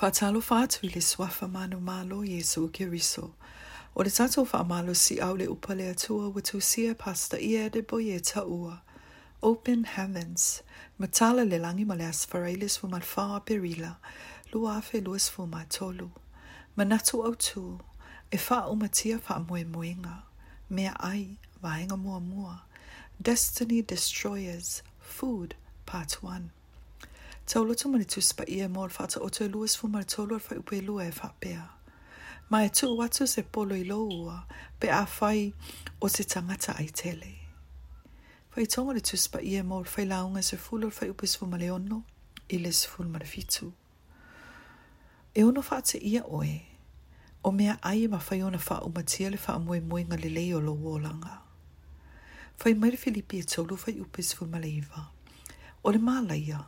Fatalo fatu i le suafa manumalo Iesu Kiriso. O le fa faamalo si au le upa le atua ua tusia pasta ia de boie taua. Open heavens. Matala le langi ma le asfarai perila. Lua afe lua sumatolu. Manatu au tu. E faa umatia faa moe moenga. Mea ai, vaenga mua mua. Destiny Destroyers. Food, Part 1. tu mani spa ia mol ta o te luas fu mani tolu e fa upe lua e whapea. Ma e tu watu se polo i loua, pe a fai o se tangata ai tele. Fai tonga le spa ia mol fai launga se fulor fa upe sfu male ono, i le sfu male fitu. E ono te ia oe, o mea ai ma fai ona fa umatia le fa amoe moinga le leo lo wolanga. Fai maire Filipi e tolu fai upe sfu male iwa. O le malaia,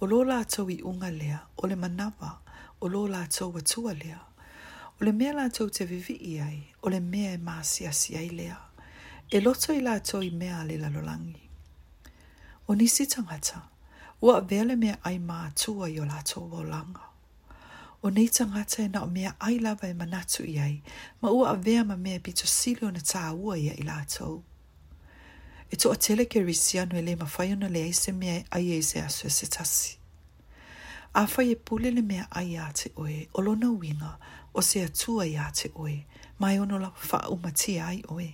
o lo lātou i unga lea, o le manawa, o lo lātou atua lea. O le mea lātou te vivi i ai, o le mea e māsi asi ai lea. E loto i lātou i mea le lalolangi. O nisi tangata, ua vele mea ai mā atua i o lātou o langa. O nei tangata e nao mea ai lava e manatu i ai, ma ua avea ma mea bito silio na tā ua ia i lātou e to atele ke risi anu ele ma fai ona le aise mea ai eise aso e se tasi. A fai e pule le mea ai a te oe, o lona winga, o se atua ai a te oe, mai ono la fa umati ai oe.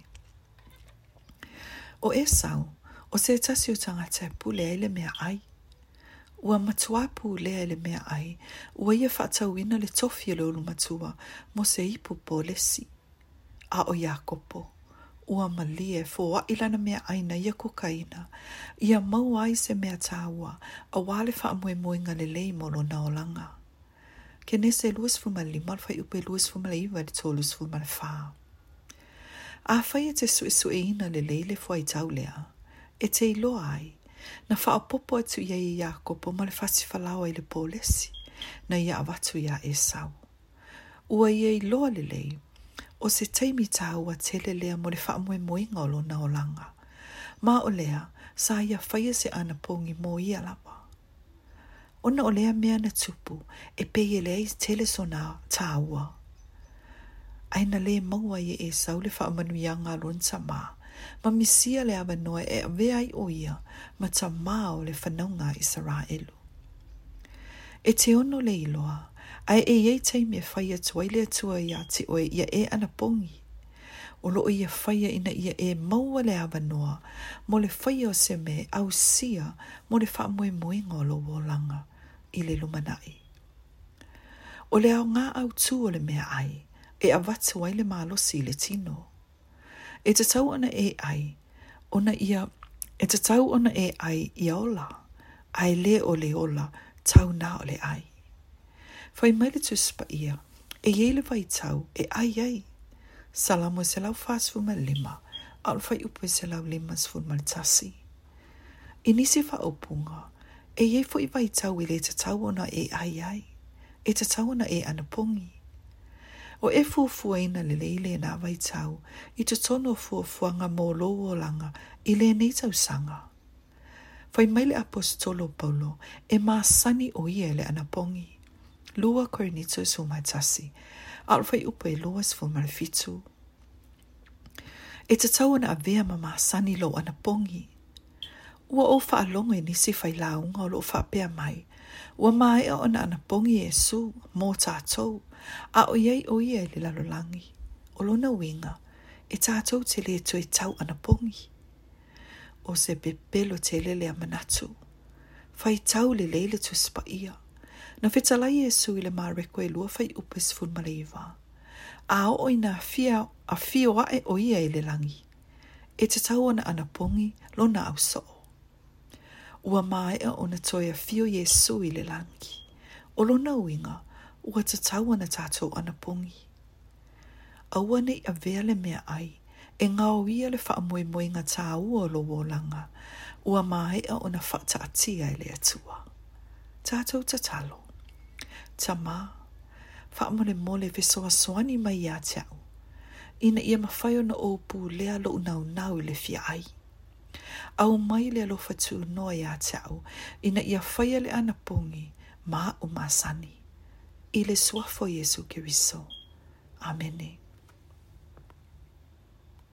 O e sau, o se tasi o tangata e pule ele mea ai, Ua matua pu le ele mea ai, ua ia whata uina le tofi e le ulu matua, mo se ipu po le si. A o Jakobo. ua malie fo wa ilana mea aina ia kokaina. Ia mau ai se mea tāua, a wale wha amoe moe ngā lelei molo na olanga. Ke nese luas fuma lima alfai upe luas fuma leiva di tolus fuma na whaa. A whai e te sue sue ina lelei le fua i tau E te ilo ai, na wha apopo atu ia i Iakopo ma le fasi falawa i le polesi, na ia awatu ia e sau. Ua ia iloa lelei, o se teimi tāua tele lea mo le whaamue moinga o lo nao langa. Ma o lea, sa ia whaia se ana pongi mō ia lawa. Ona o lea mea na tupu, e peie lea i tele sona tāua. Aina le maua i e sau le whaamanuianga lonta maa, ma misia le awa noa e avea i o ia ma ta o le whanaunga elu. E te ono le iloa, ai e ye te me fai atua ile atua ia te oe ia e ana pongi. O lo ia faia ina ia e maua le noa, mo le faia o se me au sia mo le wha mwe mwe ngolo o langa i le lumanai. O le au ngā au tū o le mea ai, e a watu ai le malo si le tino. E te tau ana e ai, ona ia, e te tau ana e ai i ola, ai le o le ola, tau na o le ai. Fai mai le tuspa ia, e ye le vai tau, e ai ai. Salamo se lau fasfu ma lima, al fai upo se lau lima sfu mal tasi. E nisi fa opunga, e ye fai vai tau i le ta tau ona e ai ai, e ta tau ona e anapongi. O e fuafuaina le leile na vai tau, i ta tono fuafuanga mō loo langa, i le nei tau sanga. Fai mai le apostolo paulo, e maa sani o ia le anapongi. pongi lua ko ni tu su mai tasi. Ar fai upo e lua sifu marifitu. E te tau ana avea ma sani lo ana pongi. Ua o faa longo e nisi fai launga o lo faa pea mai. Ua mai o ana ana pongi e su mō tātou. A o iei o iei li lalolangi. O lona winga e tātou te le tu e tau ana pongi. O se bebelo te lele a manatu. Fai tau le leile tu spa ia na fetalai e su i le mā reko lua fai upes fun maleiva. A o i na fia a fio ae o ia le langi. E te tau ana ana pongi lo na au soo. Ua mai a ona toi a fio i e su le langi. O lo na uinga ua te tau ana tato ana pongi. A ua nei a vea le mea ai e ngau ia le wha amoe moe ngā tā ua lo wolanga. Ua mai a ona fata atia i le atua. Tātou tatalo. Ta tama. Wha mole mole ve soa soani mai a te au. Ina ia mawhai o na opu lea lo unau nau le fia ai. Au mai lea lo fatu noa ia te au. Ina ia whai le ana pungi ma o masani. Ile suafo Jesu ke riso. Amene. Amen.